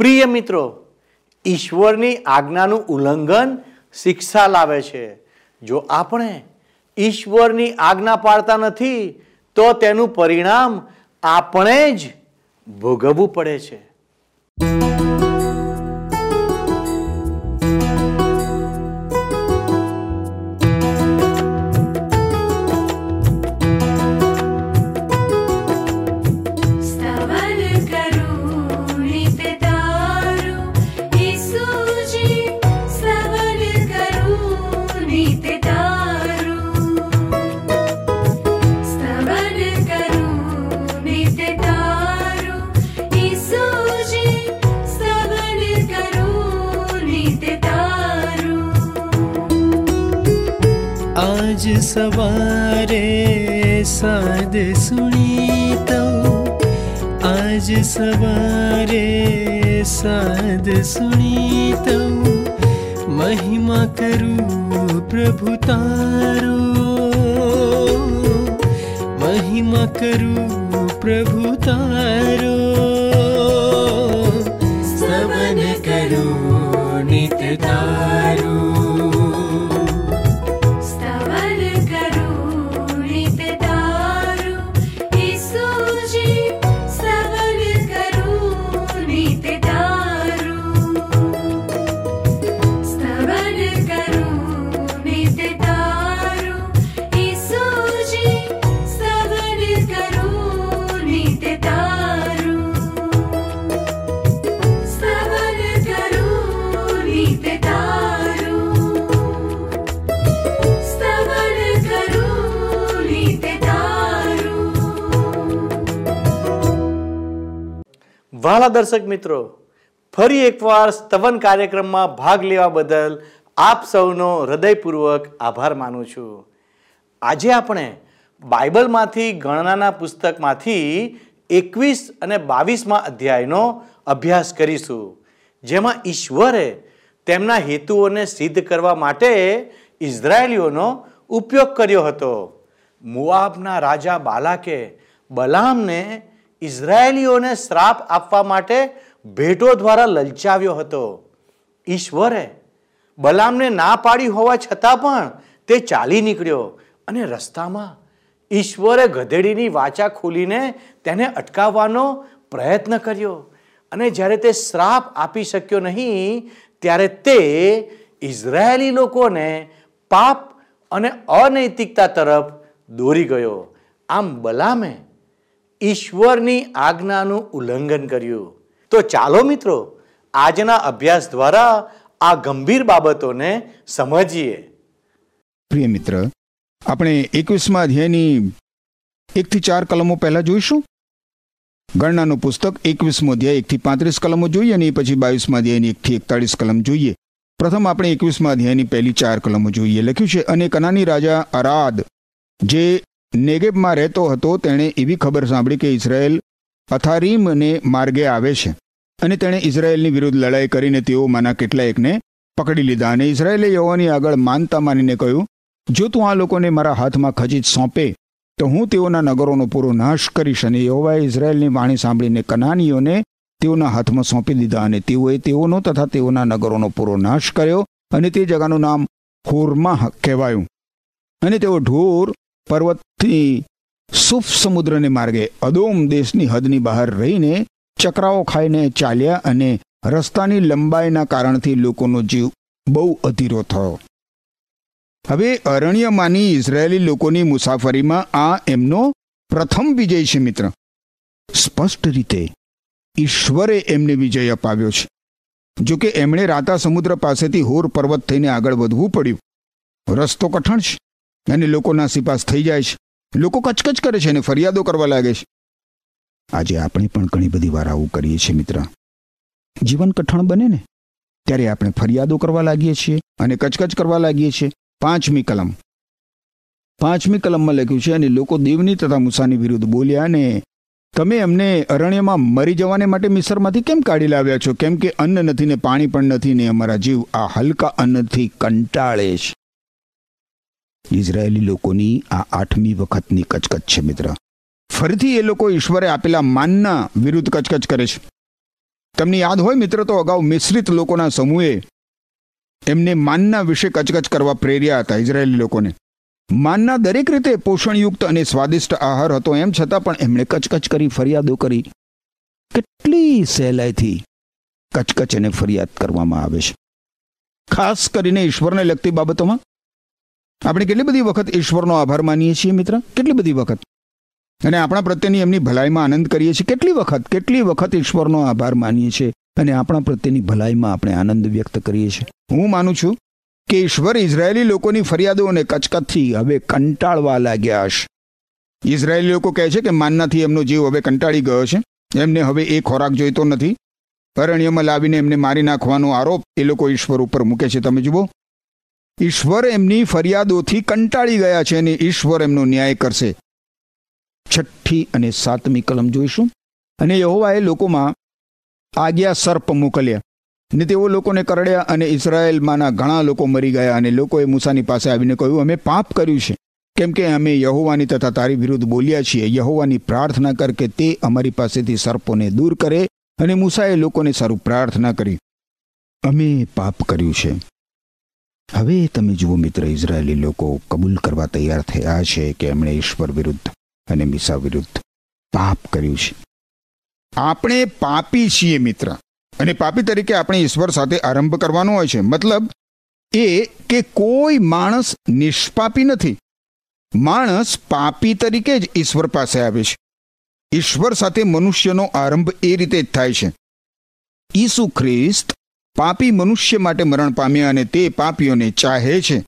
પ્રિય મિત્રો, ઈશ્વરની આજ્ઞાનું ઉલ્લંઘન શિક્ષા લાવે છે. જો આપણે ઈશ્વરની આજ્ઞા પાળતા નથી, તો તેનું પરિણામ આપણે જ ભોગવવું પડે છે. आज सवा साधु सुनि आज सवा साधु सुनि महिमा करु प्रभु तार। महिमा करु प्रभु तारता વહાલા દર્શક મિત્રો, ફરી એકવાર સ્તવન કાર્યક્રમમાં ભાગ લેવા બદલ આપ સૌનો હૃદયપૂર્વક આભાર માનું છું. આજે આપણે બાઇબલમાંથી ગણનાના પુસ્તકમાંથી એકવીસ અને બાવીસમાં અધ્યાયનો અભ્યાસ કરીશું, જેમાં ઈશ્વરે તેમના હેતુઓને સિદ્ધ કરવા માટે ઇઝરાયેલીઓનો ઉપયોગ કર્યો હતો. મુઆબના રાજા બાલાકે બલામને ઇઝરાયેલીઓને શ્રાપ આપવા માટે ભેટો દ્વારા લલચાવ્યો હતો. ઈશ્વરે બલામને ના પાડી હોવા છતાં પણ તે ચાલી નીકળ્યો અને રસ્તામાં ઈશ્વરે ગધેડીની વાચા ખોલીને તેને અટકાવવાનો પ્રયત્ન કર્યો અને જ્યારે તે શ્રાપ આપી શક્યો નહીં, ત્યારે તે ઇઝરાયેલી લોકોને પાપ અને અનૈતિકતા તરફ દોરી ગયો. આમ બલામે ઈશ્વરની આજ્ઞાનું ઉલ્લંઘન કર્યું. તો ચાલો મિત્રો, આજના અભ્યાસ દ્વારા આ ગંભીર બાબતોને સમજીએ. પ્રિય મિત્ર, આપણે એકવીસમાં અધ્યાયની એકથી ચાર કલમો પહેલાં જોઈશું. ગણનાનું પુસ્તક એકવીસમો અધ્યાય એકથી પાંત્રીસ કલમો જોઈએ અને પછી બાવીસમાં અધ્યાયની એકથી એકતાળીસ કલમ જોઈએ. પ્રથમ આપણે એકવીસમાં અધ્યાયની પહેલી ચાર કલમો જોઈએ. લખ્યું છે, અને કનાની રાજા અરાદ, જે નેગેબમાં રહેતો હતો, તેણે એવી ખબર સાંભળી કે ઇઝરાયેલ અથારીમને માર્ગે આવે છે. અને તેણે ઇઝરાયેલની વિરુદ્ધ લડાઈ કરીને તેઓમાંના કેટલાયકને પકડી લીધા. અને ઇઝરાયેલે યહોવાની આગળ માનતા માનીને કહ્યું, જો તું આ લોકોને મારા હાથમાં ખજીત સોંપે, તો હું તેઓના નગરોનો પૂરો નાશ કરીશ. અને યહોવાએ ઇઝરાયેલની વાણી સાંભળીને કનાનીઓને તેઓના હાથમાં સોંપી દીધા અને તેઓએ તેઓનો તથા તેઓના નગરોનો પૂરો નાશ કર્યો અને તે જગાનું નામ હોરમાહ કહેવાયું. અને તેઓ ઢોર પર્વતથી સુફ સમુદ્રને માર્ગે અદોમ દેશની હદની બહાર રહીને ચક્રાઓ ખાઈને ચાલ્યા અને રસ્તાની લંબાઈના કારણથી લોકોનો જીવ બહુ અધીરો થયો. હવે અરણ્યમાંની ઇઝરાયેલી લોકોની મુસાફરીમાં આ એમનો પ્રથમ વિજય છે, મિત્ર. સ્પષ્ટ રીતે ઈશ્વરે એમને વિજય અપાવ્યો છે. જો કે એમણે રાતા સમુદ્ર પાસેથી હોર પર્વત થઈને આગળ વધવું પડ્યું. રસ્તો કઠણ છે. અને લોકોના સિપાસ થઈ જાય છે. લોકો કચકચ કરે છે અને ફરિયાદો કરવા લાગે છે. આજે આપણે પણ ઘણી બધી વાર આવું કરીએ છીએ, મિત્ર. જીવન કઠણ બને ને? ત્યારે આપણે ફરિયાદો કરવા લાગીએ છીએ અને કચકચ કરવા લાગીએ છીએ. પાંચમી કલમ. પાંચમી કલમમાં લખ્યું છે, અને લોકો દેવની તથા મૂસાની વિરુદ્ધ બોલ્યા અને તમે એમને અરણ્યમાં મરી જવાને માટે મિસરમાંથી કેમ કાઢી લાવ્યા છો? કેમ કે અન્ન નથી ને પાણી પણ નથી ને અમારા જીવ આ હલકા અન્નથી કંટાળે છે. ઇઝરાયેલી લોકોની આ આઠમી વખતની કચકચ છે મિત્ર. ફરીથી એ લોકો ઈશ્વરે આપેલા માનના વિરુદ્ધ કચકચ કરે છે. તમને યાદ હોય મિત્ર તો અગાઉ મિશ્રિત લોકોના સમૂહે એમને માનના વિશે કચકચ કરવા પ્રેર્યા હતા ઇઝરાયેલી લોકોને. માનના દરેક રીતે પોષણયુક્ત અને સ્વાદિષ્ટ આહાર હતો, એમ છતાં પણ એમણે કચકચ કરી, ફરિયાદો કરી. કેટલી સહેલાઈથી કચકચ અને ફરિયાદ કરવામાં આવે છે. ખાસ કરીને ઈશ્વરને લગતી બાબતોમાં આપણે કેટલી બધી વખત ઈશ્વરનો આભાર માનીએ છીએ, મિત્ર? કેટલી બધી વખત? અને આપણા પ્રત્યેની એમની ભલાઈમાં આનંદ કરીએ છીએ. કેટલી વખત કેટલી વખત ઈશ્વરનો આભાર માનીએ છીએ અને આપણા પ્રત્યેની ભલાઈમાં આપણે આનંદ વ્યક્ત કરીએ છીએ? હું માનું છું કે ઈશ્વર ઇઝરાયેલી લોકોની ફરિયાદોને કચકચથી હવે કંટાળવા લાગ્યા હશે. ઇઝરાયેલી લોકો કહે છે કે માનનાથી એમનો જીવ હવે કંટાળી ગયો છે. એમને હવે એ ખોરાક જોઈતો નથી. અરણ્યમાં લાવીને એમને મારી નાખવાનો આરોપ એ લોકો ઈશ્વર ઉપર મૂકે છે. તમે જુઓ ઈશ્વર એમની ફરિયાદોથી કંટાળી ગયા છે અને ઈશ્વર એમનો ન્યાય કરશે. છઠ્ઠી અને સાતમી કલમ જોઈશું. અને યહોવાએ લોકોમાં આજ્ઞા સર્પ મોકલ્યા. ને તેઓ લોકોને કરડ્યા અને ઇઝરાયેલમાંના ઘણા લોકો મરી ગયા અને લોકોએ મૂસાની પાસે આવીને કહ્યું, અમે પાપ કર્યું છે. કેમ કે અમે યહોવાની તથા તારી વિરુદ્ધ બોલ્યા છીએ. યહોવાની પ્રાર્થના કર કે તે અમારી પાસેથી સર્પોને દૂર કરે. અને મૂસાએ લોકોને સારું પ્રાર્થના કરી. અમે પાપ કર્યું છે. હવે તમે જુઓ મિત્ર, ઇઝરાયેલી લોકો કબૂલ કરવા તૈયાર થયા છે કે એમણે ઈશ્વર વિરુદ્ધ અને મીસા વિરુદ્ધ પાપ કર્યું છે. આપણે પાપી છીએ મિત્ર. અને પાપી તરીકે આપણે ઈશ્વર સાથે આરંભ કરવાનો હોય છે. મતલબ એ કે કોઈ માણસ નિષ્પાપી નથી. માણસ પાપી તરીકે જ ઈશ્વર પાસે આવે છે. ઈશ્વર સાથે મનુષ્યનો આરંભ એ રીતે જ થાય છે. ઈસુ ખ્રિસ્ત પાપી મનુષ્ય માટે મરણ પામ્યા અને તે પાપીઓને ચાહે છે.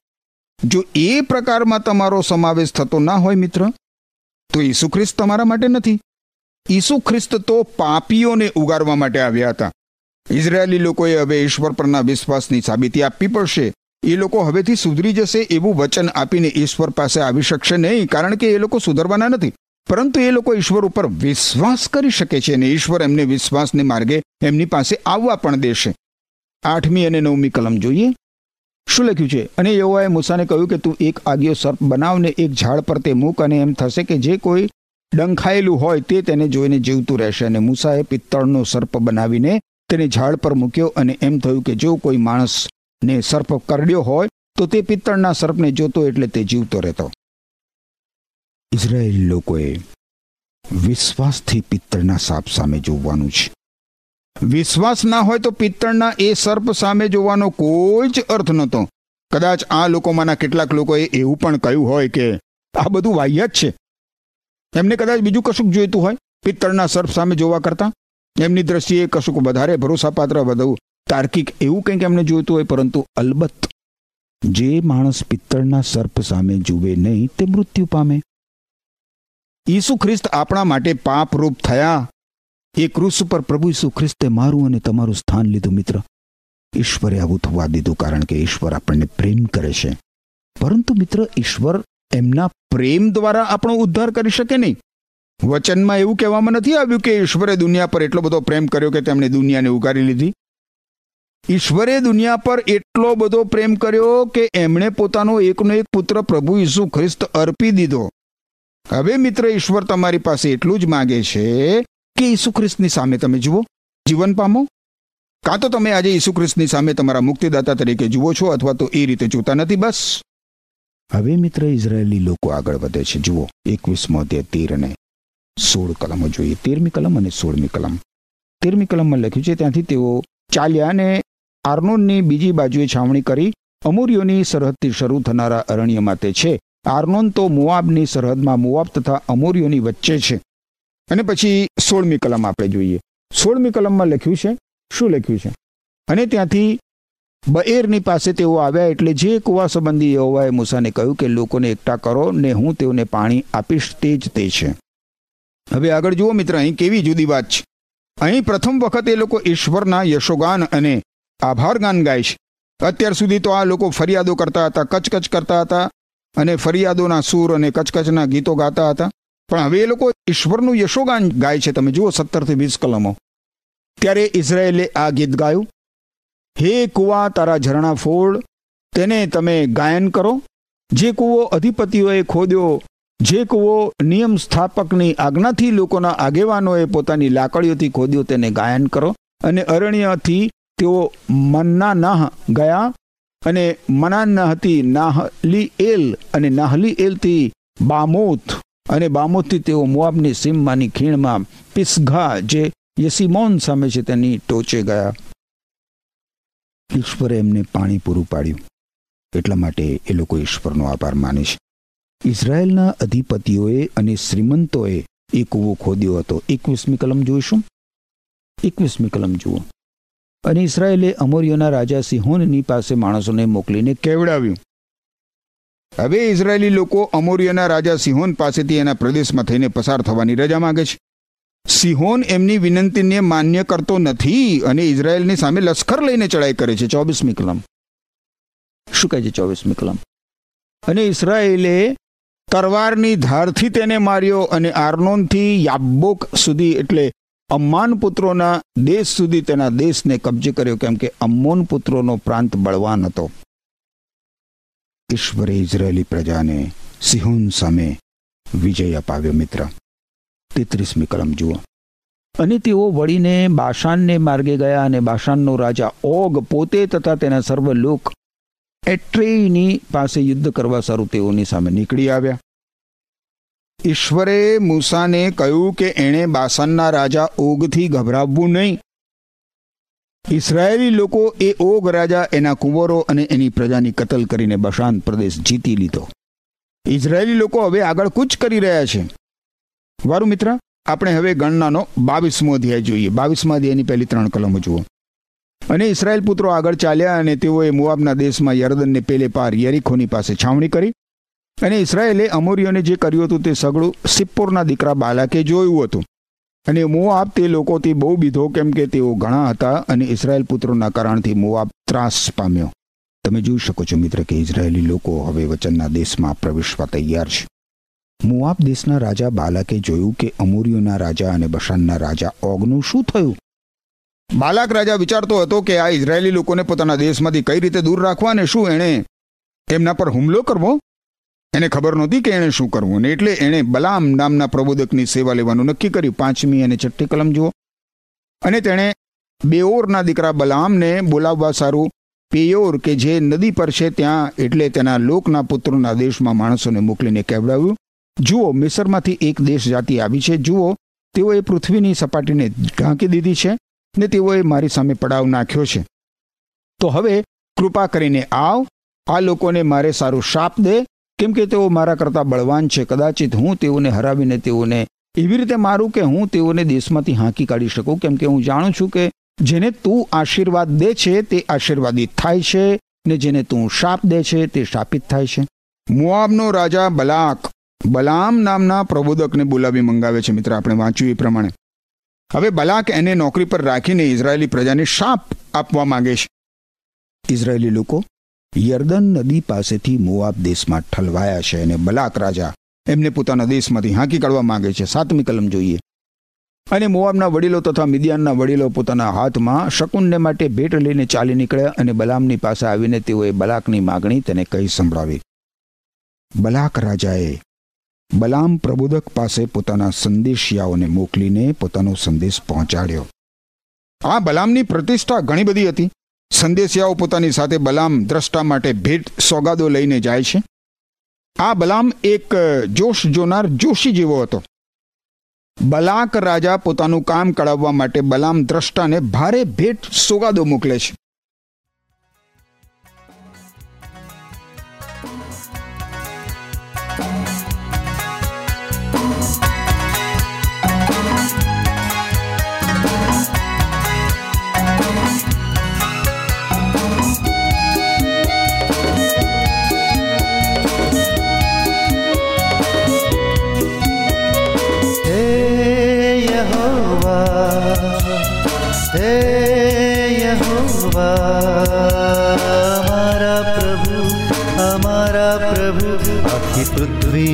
જો એ પ્રકારમાં તમારો સમાવેશ થતો ના હોય મિત્ર, તો ઈસુ ખ્રિસ્ત તમારા માટે નથી. ઈસુ ખ્રિસ્ત તો પાપીઓને ઉગારવા માટે આવ્યા હતા. ઇઝરાયેલી લોકોએ હવે ઈશ્વર પરના વિશ્વાસની સાબિતી આપવી પડશે. એ લોકો હવેથી સુધરી જશે એવું વચન આપીને ઈશ્વર પાસે આવી શકશે નહીં, કારણ કે એ લોકો સુધરવાના નથી. પરંતુ એ લોકો ઈશ્વર ઉપર વિશ્વાસ કરી શકે છે અને ઈશ્વર એમને વિશ્વાસને માર્ગે એમની પાસે આવવા પણ દેશે. આઠમી અને નવમી કલમ જોઈએ. શું લખ્યું છે? અને યહોવાએ મૂસાને કહ્યું કે તું એક આગિયો સર્પ બનાવને એક ઝાડ પર તે મૂક અને એમ થશે કે જે કોઈ ડંખાયેલું હોય તે તેને જોઈને જીવતું રહેશે. અને મૂસાએ પિત્તળનો સર્પ બનાવીને તેને ઝાડ પર મૂક્યો અને એમ થયું કે જો કોઈ માણસને સર્પ કરડ્યો હોય તો તે પિત્તળના સર્પને જોતો એટલે તે જીવતો રહેતો. ઇઝરાયેલ લોકોએ વિશ્વાસથી પિત્તળના સાપ સામે જોવાનું છે. વિશ્વાસ ના હોય તો પિત્તળના એ સર્પ સામે જોવાનો કોઈ જ અર્થ નહોતો. કદાચ આ લોકોમાંના કેટલાક લોકોએ એવું પણ કહ્યું હોય કે આ બધું વાહિયાત છે. એમને કદાચ બીજું કશુંક જોઈતું હોય, પિત્તળના સર્પ સામે જોવા કરતા? એમની દ્રષ્ટિએ કશુંક વધારે ભરોસાપાત્ર વધુ તાર્કિક એવું કંઈક એમને જોઈતું હોય, પરંતુ અલબત્ત જે માણસ પિત્તળના સર્પ સામે જુએ નહીં, તે મૃત્યુ પામે. ઈસુ ખ્રિસ્ત આપણા માટે પાપરૂપ થયા. એ ક્રુસ પર પ્રભુ ઈસુ ખ્રિસ્તે મારું અને તમારું સ્થાન લીધું, મિત્ર. ઈશ્વરે આવું થવા દીધું કારણ કે ઈશ્વર આપણને પ્રેમ કરે છે. પરંતુ મિત્ર, ઈશ્વર એમના પ્રેમ દ્વારા આપણો ઉદ્ધાર કરી શકે નહીં. વચનમાં એવું કહેવામાં નથી આવ્યું કે ઈશ્વરે દુનિયા પર એટલો બધો પ્રેમ કર્યો કે તેમણે દુનિયાને ઉગારી લીધી. ઈશ્વરે દુનિયા પર એટલો બધો પ્રેમ કર્યો કે એમણે પોતાનો એકનો એક પુત્ર પ્રભુ ઈસુ ખ્રિસ્ત અર્પી દીધો. હવે મિત્ર, ઈશ્વર તમારી પાસે એટલું જ માગે છે કે ઈસુ ખ્રિસ્તની સામે તમે જુઓ, જીવન પામો. કાં તો તમે આજે ઈસુ ખ્રિસ્તની સામે તમારા મુક્તિદાતા તરીકે જુઓ છો અથવા તો એ રીતે જોતા નથી, બસ. હવે મિત્ર ઇઝરાયેલી લોકો આગળ વધે છે. જુઓ, એકવીસમો અધ્યાય, તેર અને સોળ કલમો જોઈએ. તેરમી કલમ અને સોળમી કલમ. તેરમી કલમમાં લખ્યું છે, ત્યાંથી તેઓ ચાલ્યા અને આર્નોનની બીજી બાજુએ છાવણી કરી અમૂર્યોની સરહદથી શરૂ થનારા અરણ્યમાં તે છે. આર્નોન તો મોવાબની સરહદમાં મોવાબ તથા અમૂર્યોની વચ્ચે છે. અને પછી સોળમી કલમ આપણે જોઈએ. સોળમી કલમમાં લખ્યું છે. શું લખ્યું છે? અને ત્યાંથી બએરની પાસે તેઓ આવ્યા એટલે જે કુવા સંબંધી યહોવાએ મૂસાને કહ્યું કે, લોકોને એકઠા કરો ને હું તેઓને પાણી આપીશ, તે જ તે છે. હવે આગળ જુઓ મિત્ર, અહીં કેવી જુદી વાત છે. અહીં પ્રથમ વખત એ લોકો ઈશ્વરના યશોગાન અને આભાર ગાન ગાય છે. અત્યાર સુધી તો આ લોકો ફરિયાદો કરતા હતા, કચકચ કરતા હતા અને ફરિયાદોના સૂર અને કચકચના ગીતો ગાતા હતા. પણ હવે એ લોકો ઈશ્વરનું યશોગાન ગાય છે. તમે જુઓ સત્તરથી વીસ કલમો. ત્યારે ઇઝરાયેલે આ ગીત ગાયું. હે કુવા, તારા ઝરણા ફોડ, તેને તમે ગાયન કરો. જે કૂવો અધિપતિઓએ ખોદ્યો, જે કૂવો નિયમ સ્થાપકની આજ્ઞાથી લોકોના આગેવાનોએ પોતાની લાકડીઓથી ખોદ્યો, તેને ગાયન કરો. અને અરણ્યથી તેઓ મન્ના નાહ ગયા અને મનાનાહથી નાહલી એલ અને નાહલી એલથી બામોથ અને બામોથી તેઓ મોઆબની સીમમાંની ખીણમાં પિસઘા જે યસીમોન સામે છે તેની ટોચે ગયા. ઈશ્વરે એમને પાણી પૂરું પાડ્યું. એટલા માટે એ લોકો ઈશ્વરનો આભાર માને છે. ઇઝરાયેલના અધિપતિઓએ અને શ્રીમંતોએ એ કૂવો ખોદ્યો હતો. એકવીસમી કલમ જોઈશું? એકવીસમી કલમ જુઓ. અને ઇઝરાયેલે અમોરીઓના રાજા સિંહોનની પાસે માણસોને મોકલીને કેવડાવ્યું. હવે ઇઝરાયેલી લોકો અમોરિયાના રાજા સિહોન પાસેથી એના પ્રદેશમાં થઈને પસાર થવાની રજા માંગે છે. સિહોન એમની વિનંતીને માન્ય કરતો નથી અને ઇઝરાયેલની સામે લશ્કર લઈને ચડાઈ કરે છે. ચોવીસમી કલમ. શું કહે છે ચોવીસમી કલમ? અને ઇઝરાયેલે તરવારની ધારથી તેને માર્યો અને આર્નોનથી યાબ્બોક સુધી એટલે અમ્માન પુત્રોના દેશ સુધી તેના દેશને કબજે કર્યો, કેમ કે અમ્મોન પુત્રોનો પ્રાંત બળવાન હતો. ઈશ્વરે ઇઝરાયેલી પ્રજાને સિહોન સામે વિજય અપાવ્યો, મિત્ર. તેત્રીસમી કલમ જુઓ. અને તેઓ વળીને બાશાનને માર્ગે ગયા અને બાશાનનો રાજા ઓગ પોતે તથા તેના સર્વ લોક એટ્રેયની પાસે યુદ્ધ કરવા સારું તેઓની સામે નીકળી આવ્યા. ઈશ્વરે મૂસાને કહ્યું કે એણે બાસાનના રાજા ઓગથી ગભરાવવું નહીં. ઇસરાયેલી લોકો એ ઓગ રાજા, એના કુંવરો અને એની પ્રજાની કતલ કરીને બશાંત પ્રદેશ જીતી લીધો. ઇઝરાયેલી લોકો હવે આગળ કૂચ કરી રહ્યા છે. વારું મિત્ર, આપણે હવે ગણનાનો બાવીસમો અધ્યાય જોઈએ. બાવીસમા અધ્યાયની પહેલી ત્રણ કલમો જુઓ. અને ઇસરાયેલ પુત્રો આગળ ચાલ્યા અને તેઓએ મુઆબના દેશમાં યરદનને પેલે પાર યરીખોની પાસે છાવણી કરી અને ઇસરાયેલે અમોરીઓને જે કર્યું હતું તે સગળું સિપ્પોરના દીકરા બાલાકે જોયું હતું. અને મોઆબ તે લોકોથી બહુ બીધો કેમ કે તેઓ ઘણા હતા અને ઇઝરાયલ પુત્રોના કારણથી મોઆબ ત્રાસ પામ્યો. તમે જોઈ શકો છો મિત્ર કે ઇઝરાયેલી લોકો હવે વચનના દેશમાં પ્રવેશવા તૈયાર છે. મોઆબ દેશના રાજા બાલાકે જોયું કે અમોરીઓના રાજા અને બશાનના રાજા ઓગનું શું થયું? બાલાક રાજા વિચારતો હતો કે આ ઇઝરાયેલી લોકોને પોતાના દેશમાંથી કઈ રીતે દૂર રાખવા અને શું એણે એમના પર હુમલો કરવો? એને ખબર નહોતી કે એણે શું કરવું અને એટલે એણે બલામ નામના પ્રબોધકની સેવા લેવાનું નક્કી કર્યું. પાંચમી અને છઠ્ઠી કલમ જુઓ. અને તેણે બેઓરના દીકરા બલામને બોલાવવા સારું. પેયોર કે જે નદી પર છે ત્યાં, એટલે તેના લોકના પુત્રોના દેશમાં માણસોને મોકલીને કહેવડાવ્યું જુઓ, મિસરમાંથી એક દેશ જાતિ આવી છે. જુઓ, તેઓએ પૃથ્વીની સપાટીને ઢાંકી દીધી છે ને તેઓએ મારી સામે પડાવ નાખ્યો છે. તો હવે કૃપા કરીને આવ. આ લોકોને મારે સારું શાપ દે. કેમ કે તેઓ મારા કરતાં બળવાન છે. કદાચિત હું તેઓને હરાવીને તેઓને એવી રીતે મારું કે હું તેઓને દેશમાંથી હાંકી કાઢી શકું. કેમ કે હું જાણું છું કે જેને તું આશીર્વાદ દે છે, તે આશીર્વાદિત થાય છે ને જેને તું શાપ દે છે, તે શાપિત થાય છે. મુઆબનો રાજા બલાક, બલામ નામના પ્રબોધકને બોલાવી મંગાવે છે. મિત્ર, આપણે વાંચ્યું એ પ્રમાણે. હવે બલાક એને નોકરી પર રાખીને ઇઝરાયેલી પ્રજાને શાપ આપવા માંગે છે. ઇઝરાયેલી લોકો યર્દન નદી પાસેથી મોઆબ દેશમાં ઠલવાયા છે અને બલાક રાજા એમને પોતાના દેશમાંથી હાંકી કાઢવા માંગે છે. સાતમી કલમ જોઈએ. અને મોઆબના વડીલો તથા મિદિયાનના વડીલો પોતાના હાથમાં શકુનને માટે ભેટ લઈને ચાલી નીકળ્યા અને બલામની પાસે આવીને તેઓએ બલાકની માગણી તેને કહી સંભળાવી. બલાક રાજાએ બલામ પ્રબોધક પાસે પોતાના સંદેશિયાઓને મોકલીને પોતાનો સંદેશ પહોંચાડ્યો. આ બલામની પ્રતિષ્ઠા ઘણી બધી હતી. સંદેશિયાઓ પોતાની સાથે બલામ દ્રષ્ટા માટે ભેટ સોગાદો લઈને જાય છે. આ બલામ એક જોશ જોનાર જોશી જેવો હતો. બલાક રાજા પોતાનું કામ કળાવવા માટે બલામ દ્રષ્ટાને ભારે ભેટ સોગાદો મોકલે છે.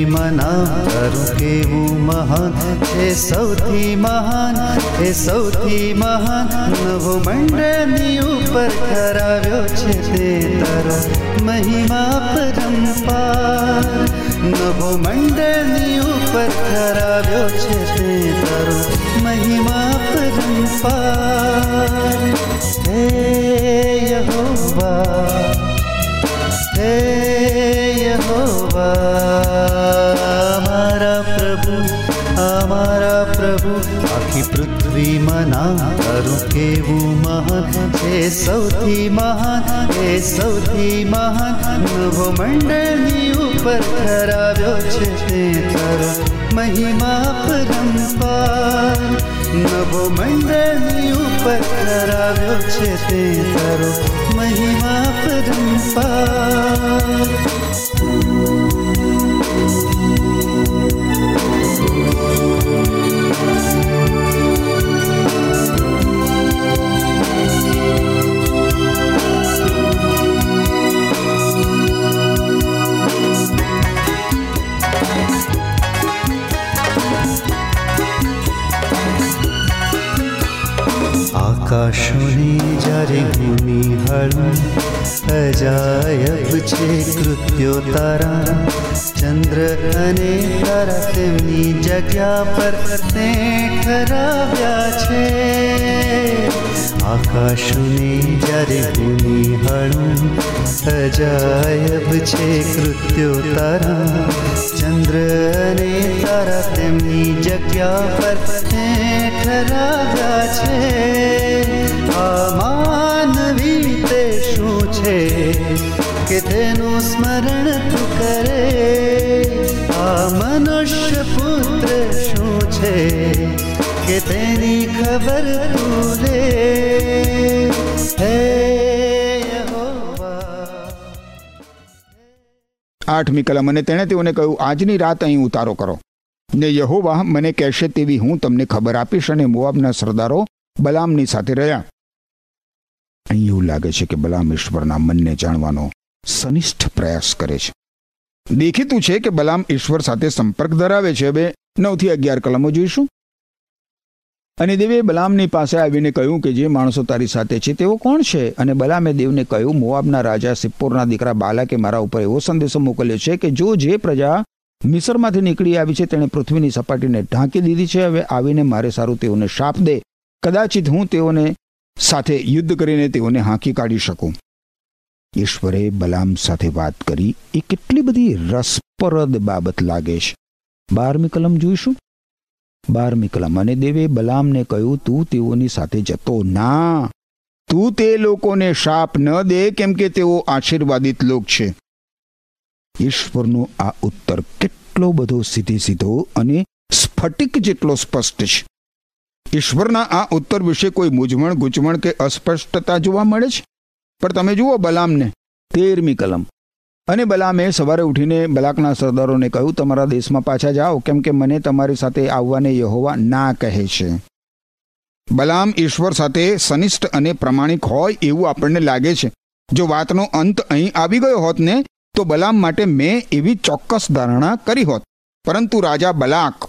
મના તારું કેવું મહાન એ સૌથી મહાન એ સૌથી મહાન નવો મંડળની ઉપર ઠરાવ્યો છે તે તારો મહિમા પરંપાર નવો મંડળની ઉપર ઠરાવ્યો છે તે તારો મહિમા પરંપાર હે યહોવા અમારા પ્રભુ અમારા પ્રભુ આખી પૃથ્વીમાં ના તારું કેવું મહાન એ સૌથી મહાન એ સૌથી મહાન નવો મંડળની ઉપર ઠરાવ્યો છે તે તારો મહિમા પરંપરા નવો મંડળની ઉપર કરાવ્યો છે તે તારો મહિમા પરંપાર ભૂમિ હળું અજાયબ છે કૃત્યો તારા ચંદ્ર અને તારા તેમની જગ્યા પર તે ઠરાવ્યા છે આકાશોને જ્યારે ભૂમિ હળું અજાયબ છે કૃત્યો તારા ચંદ્ર અને તારા તેમની જગ્યા પર તે ઠરાવ્યા છે તેનું સ્મરણ તું કરે. આ મનુષ્ય પુત્ર શું છે કે તેની ખબર તું આઠમી કલમ અને તેણે તેઓને કહ્યું, આજની રાત અહીં ઉતારો કરો. ને યહોવા મને કહેશે તેવી હું તમને ખબર આપીશ અને મોઆબના સરદારો બલામની સાથે રહ્યા. અહીં એવું લાગે છે કે બલામ ઈશ્વરના મનને જાણવાનો સનિષ્ઠ પ્રયાસ કરે છે. દેખીતું છે કે બલામ ઈશ્વર સાથે સંપર્ક ધરાવે છે. હવે નવથી અગિયાર કલમો જોઈશું. અને દેવે બલામની પાસે આવીને કહ્યું કે જે માણસો તારી સાથે છે તેઓ કોણ છે? અને બલામે દેવને કહ્યું, મોઆબના રાજા સિપ્પોરના દીકરા બાલાકે મારા ઉપર એવો સંદેશો મોકલ્યો છે કે જો જે પ્રજા મિસરમાંથી નીકળી આવી છે તેણે પૃથ્વીની સપાટીને ઢાંકી દીધી છે. હવે આવીને મારે સારું તેઓને શાપ દે. કદાચિત હું તેઓને સાથે યુદ્ધ કરીને તેઓને હાંકી કાઢી શકું. ઈશ્વરે બલામ સાથે વાત કરી, એ કેટલી બધી રસપ્રદ બાબત લાગે છે. બારમી કલમ જોઈશું? બારમી કલમ, અને દેવે બલામને કહ્યું, તું તેઓની સાથે જતો ના. તું તે લોકોને શાપ ન દે, કેમ કે તેઓ આશીર્વાદિત લોક છે. ઈશ્વરનો આ ઉત્તર કેટલો બધો સીધે સીધો અને સ્ફટિક જેટલો સ્પષ્ટ છે. ઈશ્વરના આ ઉત્તર વિશે કોઈ મૂંઝવણ ગૂંચવણ કે અસ્પષ્ટતા જોવા મળે છે? પણ તમે જુઓ બલામને, તેરમી કલમ. અને બલામે સવારે ઉઠીને બલાકના સરદારોને કહ્યું, તમારા દેશમાં પાછા જાઓ, કેમ કે મને તમારી સાથે આવવાને યહોવા ના કહે છે. બલામ ઈશ્વર સાથે સનિષ્ઠ અને પ્રમાણિક હોય એવું આપણને લાગે છે. જો વાતનો અંત અહીં આવી ગયો હોત ને, તો બલામ માટે મેં એવી ચોક્કસ ધારણા કરી હોત. પરંતુ રાજા બલાક,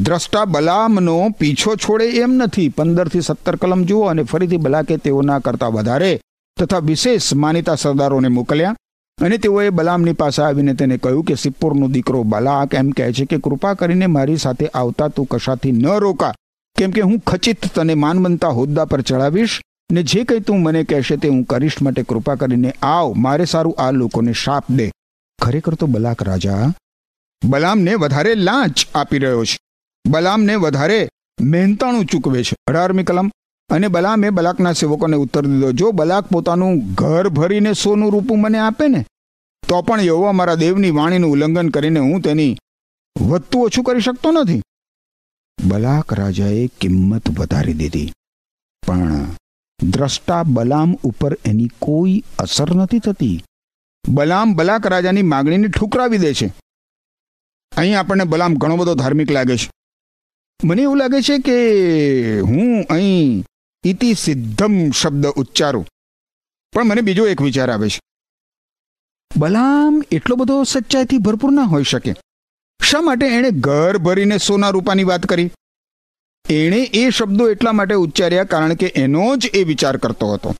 દ્રષ્ટા બલામનો પીછો છોડે એમ નથી. પંદરથી સત્તર કલમ જુઓ અને ફરીથી બલાકે તેઓના કરતાં વધારે તથા વિશેષ માનીતા સરદારોને મોકલ્યા અને તેઓએ બલામની પાસે આવીને તેને કહ્યું કે, સિપ્પોરનો દીકરો બલાક એમ કહે છે કે, કૃપા કરીને મારી સાથે આવતા તું કશાથી ન રોકા. કેમ કે હું ખચિત તને માનવંતા હોદ્દા પર ચડાવીશ ને જે કંઈ તું મને કહેશે તે હું કરીશ માટે કૃપા કરીને આવ. મારે સારું આ લોકોને શાપ દે. ખરેખર તો બલાક રાજા, બલામને વધારે લાંચ આપી રહ્યો છે. બલામને વધારે મહેનતાણું ચૂકવે છે. અઢારમી કલમ અને બલામે બલાકના સેવકોને ઉત્તર દીધો. જો બલાક પોતાનું ઘર ભરીને સોનું રૂપું મને આપે ને, તો પણ યહોવા મારા દેવની વાણીનું ઉલ્લંઘન કરીને હું તેની વધતું ઓછું કરી શકતો નથી. બલાક રાજાએ કિંમત વધારી દીધી. પણ દ્રષ્ટા બલામ ઉપર એની કોઈ અસર નથી થતી. બલામ બલાક રાજાની માગણીને ઠુકરાવી દે છે. અહીં આપણને બલામ ઘણો બધો ધાર્મિક લાગે છે. મને એવું લાગે છે કે હું અહીં ઇતિ સિદ્ધમ શબ્દ ઉચ્ચારું. પણ મને બીજો એક વિચાર આવે છે. બલામ એટલો બધો સચ્ચાઈથી ભરપૂર ના હોઈ શકે. શા માટે એણે ઘર ભરીને સોના રૂપાની વાત કરી? એણે એ શબ્દો એટલા માટે ઉચ્ચાર્યા કારણ કે એનો જ એ વિચાર કરતો હતો.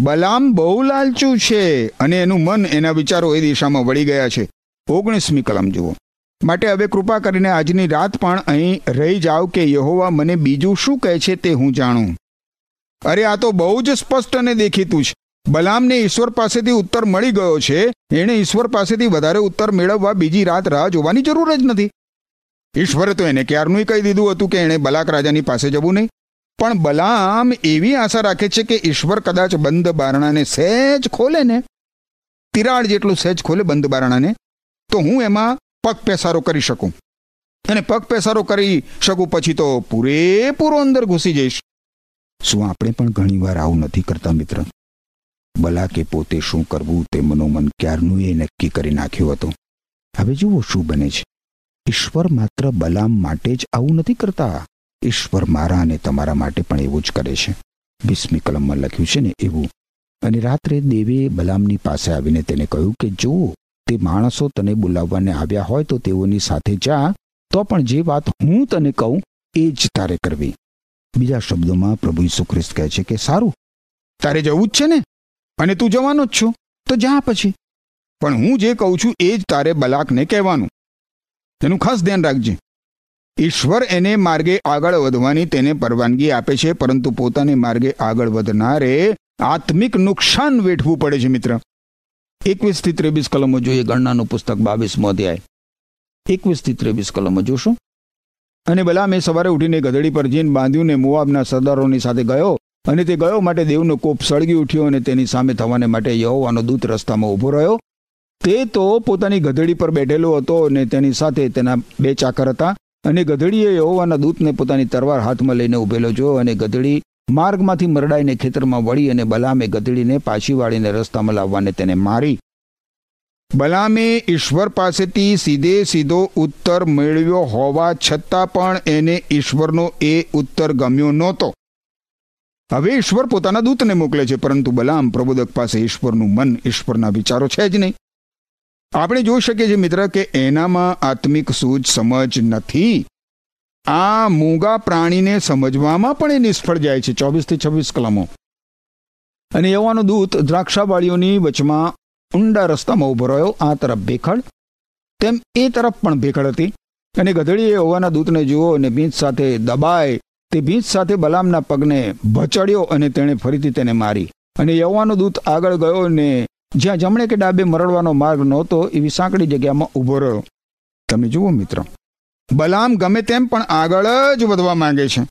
બલામ બહુ લાલચું છે અને એનું મન એના વિચારો એ દિશામાં વળી ગયા છે. ઓગણીસમી કલમ જુઓ. માટે હવે કૃપા કરીને આજની રાત પણ અહીં રહી જાઓ કે યહોવા મને બીજું શું કહે છે તે હું જાણું. અરે, આ તો બહુ જ સ્પષ્ટ અને દેખીતું છે. બલામને ઈશ્વર પાસેથી ઉત્તર મળી ગયો છે. એણે ઈશ્વર પાસેથી વધારે ઉત્તર મેળવવા બીજી રાત રાહ જોવાની જરૂર જ નથી. ઈશ્વરે તો એને ક્યારનું કહી દીધું હતું કે એણે બલાક રાજાની પાસે જવું નહીં. પણ બલામ એવી આશા રાખે છે કે ઈશ્વર કદાચ બંધ બારણાને સહેજ ખોલે ને. તિરાડ જેટલું સહેજ ખોલે બંધ બારણાને, તો હું એમાં પગ પેસારો કરી શકું. અને પગ પેસારો કરી શકું પછી તો પૂરેપૂરો અંદર ઘૂસી જઈશ. શું આપણે પણ ઘણીવાર આવું નથી કરતા, મિત્ર? બલાકે પોતે શું કરવું તે મનોમન ક્યારનું એ નક્કી કરી નાખ્યું હતું. હવે જુઓ શું બને છે. ઈશ્વર માત્ર બલામ માટે જ આવું નથી કરતા. ઈશ્વર મારા અને તમારા માટે પણ એવું જ કરે છે. વીસમી કલમમાં લખ્યું છે ને એવું. અને રાત્રે દેવે બલામની પાસે આવીને તેને કહ્યું કે, જો તે માણસો તને બોલાવવાને આવ્યા હોય તો તેઓની સાથે જા. તો પણ જે વાત હું તને કહું, એ જ તારે કરવી. બીજા શબ્દોમાં પ્રભુ ઈસુ ખ્રિસ્ત કહે છે કે, સારું, તારે જવું જ છે ને? અને તું જવાનો જ છો. તો જા પછી. પણ હું જે કહું છું એ જ તારે બલાકને કહેવાનું. તેનું ખાસ ધ્યાન રાખજે. ઈશ્વર એને માર્ગે આગળ વધવાની તેને પરવાનગી આપે છે, પરંતુ પોતાને માર્ગે આગળ વધનારે આત્મિક નુકસાન વેઠવું પડે છે, મિત્ર. એકવીસથી ત્રેવીસ કલમો જોઈએ, ગણનાનું પુસ્તક બાવીસમો અધ્યાય. એકવીસથી ત્રેવીસ કલમો જોશું. અને બલામે સવારે ઉઠીને ગધડી પર જીન બાંધ્યું ને મોવાબના સરદારોની સાથે ગયો અને તે ગયો માટે દેવનો કોપ સળગી ઉઠ્યો અને તેની સામે થવાને માટે યહોવાનો દૂત રસ્તામાં ઊભો રહ્યો. તે તો પોતાની ગધડી પર બેઠેલો હતો અને તેની સાથે તેના બે ચાકર હતા અને ગધડીએ યહોવાના દૂતને પોતાની તરવાર હાથમાં લઈને ઊભેલો જોયો અને ગધડી માર્ગમાંથી મરડાઈને ખેતરમાં વળી અને બલામે ગધડીને પાછી વાળીને રસ્તામાં લાવવાને તેને મારી. બલામે ઈશ્વર પાસેથી સીધે સીધો ઉત્તર મેળવ્યો હોવા છતાં પણ એને ઈશ્વરનો એ ઉત્તર ગમ્યો નહોતો. હવે ઈશ્વર પોતાના દૂતને મોકલે છે, પરંતુ બલામ પ્રબોધક પાસે ઈશ્વરનું મન ઈશ્વરના વિચારો છે જ નહીં. આપણે જોઈ શકીએ છીએ મિત્ર કે એનામાં આત્મિક સૂઝ સમજ નથી. આ મૂંગા પ્રાણીને સમજવામાં પણ એ નિષ્ફળ જાય છે, ચોવીસથી છવ્વીસ કલમો. અને યવાનો દૂત દ્રાક્ષાવાળીઓની વચમાં ઊંડા રસ્તામાં ઊભો રહ્યો આ તરફ ભેખડ તેમ એ તરફ પણ ભેખડ હતી. અને ગધડીએ હોવાના દૂતને જુઓ અને ભીંત સાથે દબાય. તે ભીંત સાથે બલામના પગને ભચડ્યો અને તેણે ફરીથી તેને મારી. અને યવાનો દૂત આગળ ગયો ને જ્યાં જમણે કે ડાબે મરડવાનો માર્ગ નહોતો, એવી સાંકડી જગ્યામાં ઊભો રહ્યો. તમે જુઓ મિત્ર, બલામ ગમે તેમ પણ આગળ જ વધવા માંગે છે.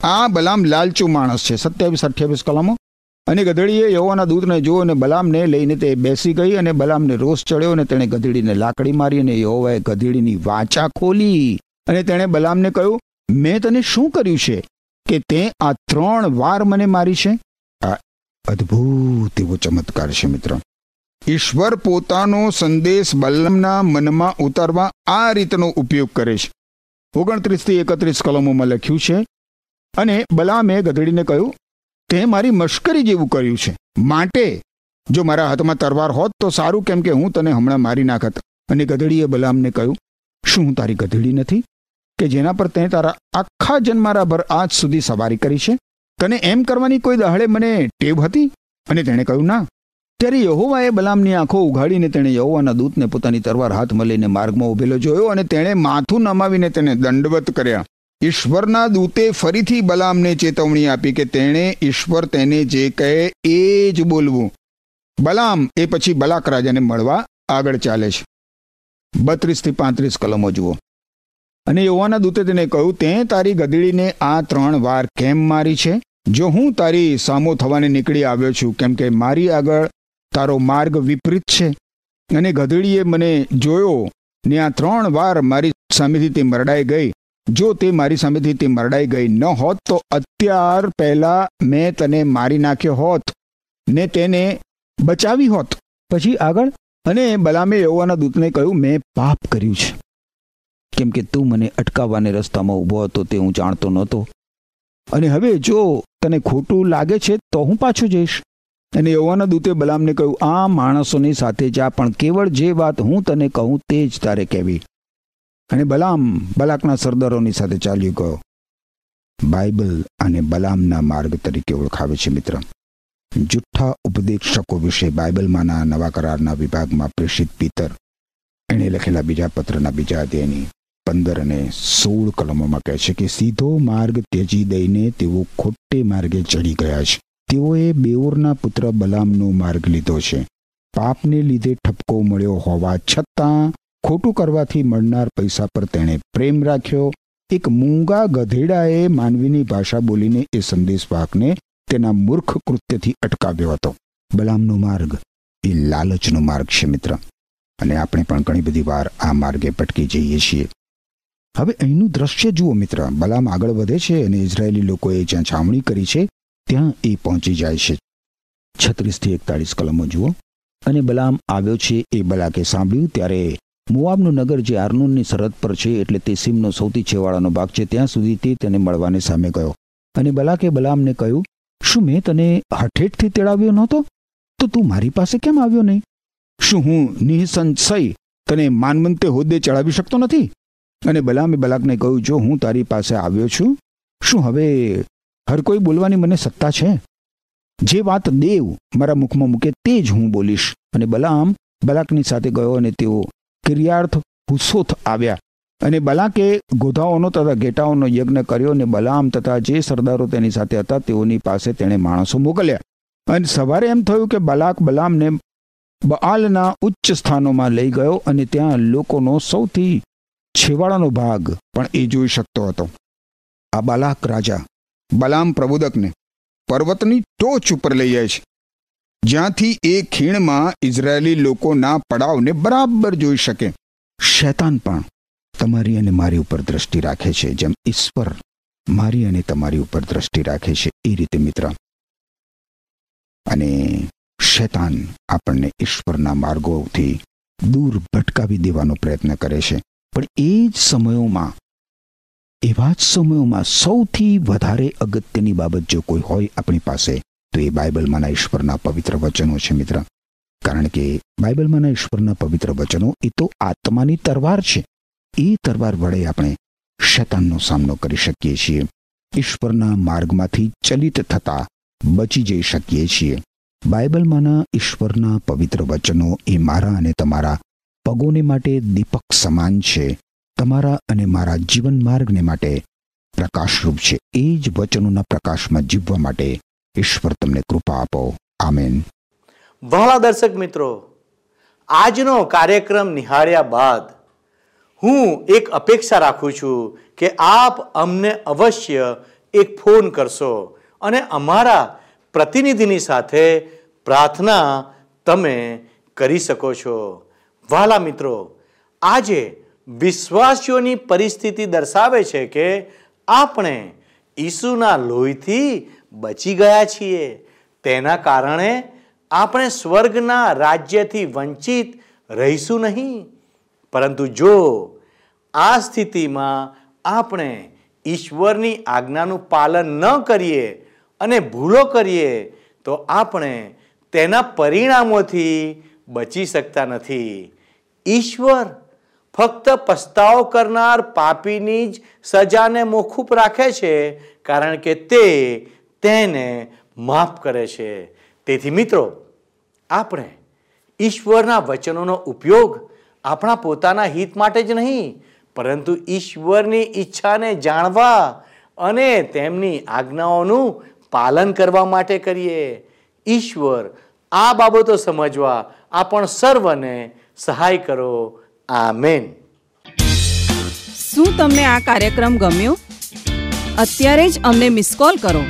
આ બલામ લાલચુ માણસ છે. સત્યાવીસ અઠ્યાવીસ કલમો અને ગધેડીએ યહોવાના દૂતને જોયો અને બલામને લઈને તે બેસી ગઈ અને બલામને રોષ ચડ્યો અને તેણે ગધેડીને લાકડી મારી અને યહોવાએ ગધેડીની વાચા ખોલી. અને તેણે બલામને કહ્યું, મેં તને શું કર્યું છે કે તે આ ત્રણ વાર મને મારી છે? આ અદ્ભુત એવો ચમત્કાર છે મિત્ર. ઈશ્વર પોતાનો સંદેશ બલમના મનમાં ઉતારવા આ રીતનો ઉપયોગ કરે છે. ઓગણત્રીસથી એકત્રીસ કલમોમાં લખ્યું છે. અને બલામે ગધેડીને કહ્યું તે મારી મશ્કરી જેવું કર્યું છે. માટે, જો મારા હાથમાં તરવાર હોત તો સારું કેમ કે હું તને હમણાં મારી નાખત. અને ગધેડીએ બલામને કહ્યું, શું હું તારી ગધેડી નથી? કે જેના પર તે તારા આખા જન્મારાભર આજ સુધી સવારી કરી છે? તને એમ કરવાની કોઈ દહાડે મને ટેવ હતી? અને તેણે કહ્યું, ના. ત્યારે યહોવાએ બલામની આંખો ઉઘાડીને તેણે યહોવાના દૂતને પોતાની તરવાર હાથમાં લઈને માર્ગમાં ઉભેલો જોયો અને તેણે માથું નમાવીને તેને દંડવત કર્યા. ઈશ્વરના દૂતે ફરીથી બલામને ચેતવણી આપી કે તેણે ઈશ્વર તેને જે કહે એ જ બોલવું. બલામ એ પછી બલાક રાજાને મળવા આગળ ચાલે છે. બત્રીસથી પાંત્રીસ કલમો જુઓ. અને યોવાના દૂતે તેને કહ્યું, તે તારી ગધેડીને આ ત્રણ વાર કેમ મારી છે? જો હું તારી સામો થવાને નીકળી આવ્યો છું, કેમ કે મારી આગળ તારો માર્ગ વિપરીત છે. અને ગધેડીએ મને જોયો ને આ ત્રણ વાર મારી સામેથી તે મરડાઈ ગઈ. જો તે મારી સામેથી તે મરડાઈ ગઈ ન હોત, તો અત્યાર પહેલા મેં તને મારી નાખ્યો હોત ને તેને બચાવી હોત. પછી આગળ? અને બલામે યહોવાના દૂતને કહ્યું, મેં પાપ કર્યું છે. કેમ કે તું મને અટકાવવાને રસ્તામાં ઊભો હતો, તે હું જાણતો નહોતો. અને હવે જો તને ખોટું લાગે છે, તો હું પાછો જઈશ. અને યહોવાના દૂતે બલામને કહ્યું, આ માણસોની સાથે જા, પણ કેવળ જે વાત હું તને કહું, તે જ તારે કહેવી. અને બલામ બલાકના સરદારોની સાથે ચાલ્યો ગયો. બાઇબલ અને બલામના માર્ગ તરીકે ઓળખાવે છે મિત્ર. જુઠ્ઠા ઉપદેશકો વિશે બાઇબલમાંના નવા કરારના વિભાગમાં પ્રેષિત પિતર. એણે લખેલા બીજા પત્રના બીજા અધ્યાયની પંદર અને સોળ કલમોમાં કહે છે કે સીધો માર્ગ ત્યજી દઈને તેઓ ખોટે માર્ગે ચડી ગયા છે. તેઓએ બેઓરના પુત્ર બલામનો માર્ગ લીધો છે. પાપને લીધે ઠપકો મળ્યો હોવા છતાં ખોટું કરવાથી મળનાર પૈસા પર તેણે પ્રેમ રાખ્યો. એક મૂંગા ગધેડાએ માનવીની ભાષા બોલીને એ સંદેશવાહકને તેના મૂર્ખ કૃત્યથી અટકાવ્યો હતો. બલામનો માર્ગ એ લાલચનો માર્ગ છે મિત્ર. અને આપણે પણ ઘણી બધી વાર આ માર્ગે પટકી જઈએ છીએ. હવે અહીંનું દ્રશ્ય જુઓ મિત્ર. બલામ આગળ વધે છે અને ઇઝરાયેલી લોકોએ જ્યાં છાવણી કરી છે, ત્યાં એ પહોંચી જાય છે. છત્રીસથી એકતાળીસ કલમો જુઓ. અને બલામ આવ્યો છે એ બલાકે સાંભળ્યું ત્યારે મોવાબનું નગર જે આર્નોનની સરહદ પર છે એટલે તે સીમનો સૌથી છેવાડાનો ભાગ છે, ત્યાં સુધી તે તેને મળવાને સામે ગયો. અને બલાકે બલામને કહ્યું, શું મેં તને હઠેઠથી તેડાવ્યો નહોતો? તો તું મારી પાસે કેમ આવ્યો નહીં? શું હું નિઃસંશય તને માનમંતે હોદ્દે ચડાવી શકતો નથી? અને બલામે બલાકને કહ્યું, જો હું તારી પાસે આવ્યો છું, શું હવે હર કોઈ બોલવાની મને સત્તા છે? જે વાત દેવ મારા મુખમાં મૂકે તે જ હું બોલીશ. અને બલામ બલાકની સાથે ગયો અને તેઓ કિર્યાર્થ હુસોથ આવ્યા અને બલાકે ગોધાઓનો તથા ઘેટાઓનો યજ્ઞ કર્યો અને બલામ તથા જે સરદારો તેની સાથે હતા તેઓની પાસે તેણે માણસો મોકલ્યા. અને સવારે એમ થયું કે બલાક બલામને બઆલના ઉચ્ચ સ્થાનોમાં લઈ ગયો અને ત્યાં લોકોનો સૌથી છેવાડાનો ભાગ પણ એ જોઈ શકતો હતો. આ બાલાક રાજા, બલામ પ્રબોધકને પર્વતની ટોચ ઉપર લઈ જાય છે. જ્યાંથી એ ખીણમાં ઇઝરાયેલી લોકોના પડાવને બરાબર જોઈ શકે. શૈતાન પણ તમારી અને મારી ઉપર દ્રષ્ટિ રાખે છે, જેમ ઈશ્વર મારી અને તમારી ઉપર દ્રષ્ટિ રાખે છે, એ રીતે મિત્ર. અને શૈતાન આપણને ઈશ્વરના માર્ગોથી દૂર ભટકાવી દેવાનો પ્રયત્ન કરે છે. પણ એ જ સમયોમાં, એવા જ સમયોમાં સૌથી વધારે અગત્યની બાબત જો કોઈ હોય આપણી પાસે તો એ બાઇબલમાંના ઈશ્વરના પવિત્ર વચનો છે, મિત્ર. કારણ કે બાઇબલમાંના ઈશ્વરના પવિત્ર વચનો એ તો આત્માની તરવાર છે. એ તરવાર વડે આપણે શૈતાનનો સામનો કરી શકીએ છીએ. ઈશ્વરના માર્ગમાંથી ચલિત થતા બચી જઈ શકીએ છીએ. બાઇબલમાંના ઈશ્વરના પવિત્ર વચનો એ મારા અને તમારા પગોને માટે દીપક સમાન છે. તમારા અને મારા જીવન માર્ગને માટે પ્રકાશરૂપ છે. એ જ વચનોના પ્રકાશમાં જીવવા માટે ઈશ્વર તમને કૃપા આપો. આમેન. વહાલા દર્શક મિત્રો, આજનો કાર્યક્રમ નિહાળ્યા બાદ હું એક અપેક્ષા રાખું છું કે આપ અમને અવશ્ય એક ફોન કરશો અને અમારા પ્રતિનિધિની સાથે પ્રાર્થના તમે કરી શકો છો. વહાલા મિત્રો, આજે વિશ્વાસીઓની પરિસ્થિતિ દર્શાવે છે કે આપણે ઈસુના લોહીથી બચી ગયા છીએ. તેના કારણે આપણે સ્વર્ગના રાજ્યથી વંચિત રહીશું નહીં. પરંતુ જો આ સ્થિતિમાં આપણે ઈશ્વરની આજ્ઞાનું પાલન ન કરીએ અને ભૂલો કરીએ, તો આપણે તેના પરિણામોથી બચી શકતા નથી. ઈશ્વર ફક્ત પસ્તાવો કરનાર પાપીની જ સજાને મોખૂફ રાખે છે, કારણ કે તે તેને માફ કરે છે. તેથી મિત્રો, આપણે ઈશ્વરના વચનોનો ઉપયોગ આપણા પોતાના હિત માટે જ નહીં, પરંતુ ઈશ્વરની ઈચ્છાને જાણવા અને તેમની આજ્ઞાઓનું પાલન કરવા માટે કરીએ. ઈશ્વર આ બાબતો સમજવા આપણ સર્વને સહાય કરો. આમેન. શું તમને આ કાર્યક્રમ ગમ્યો? અત્યારે જ અમને મિસ કોલ કરો.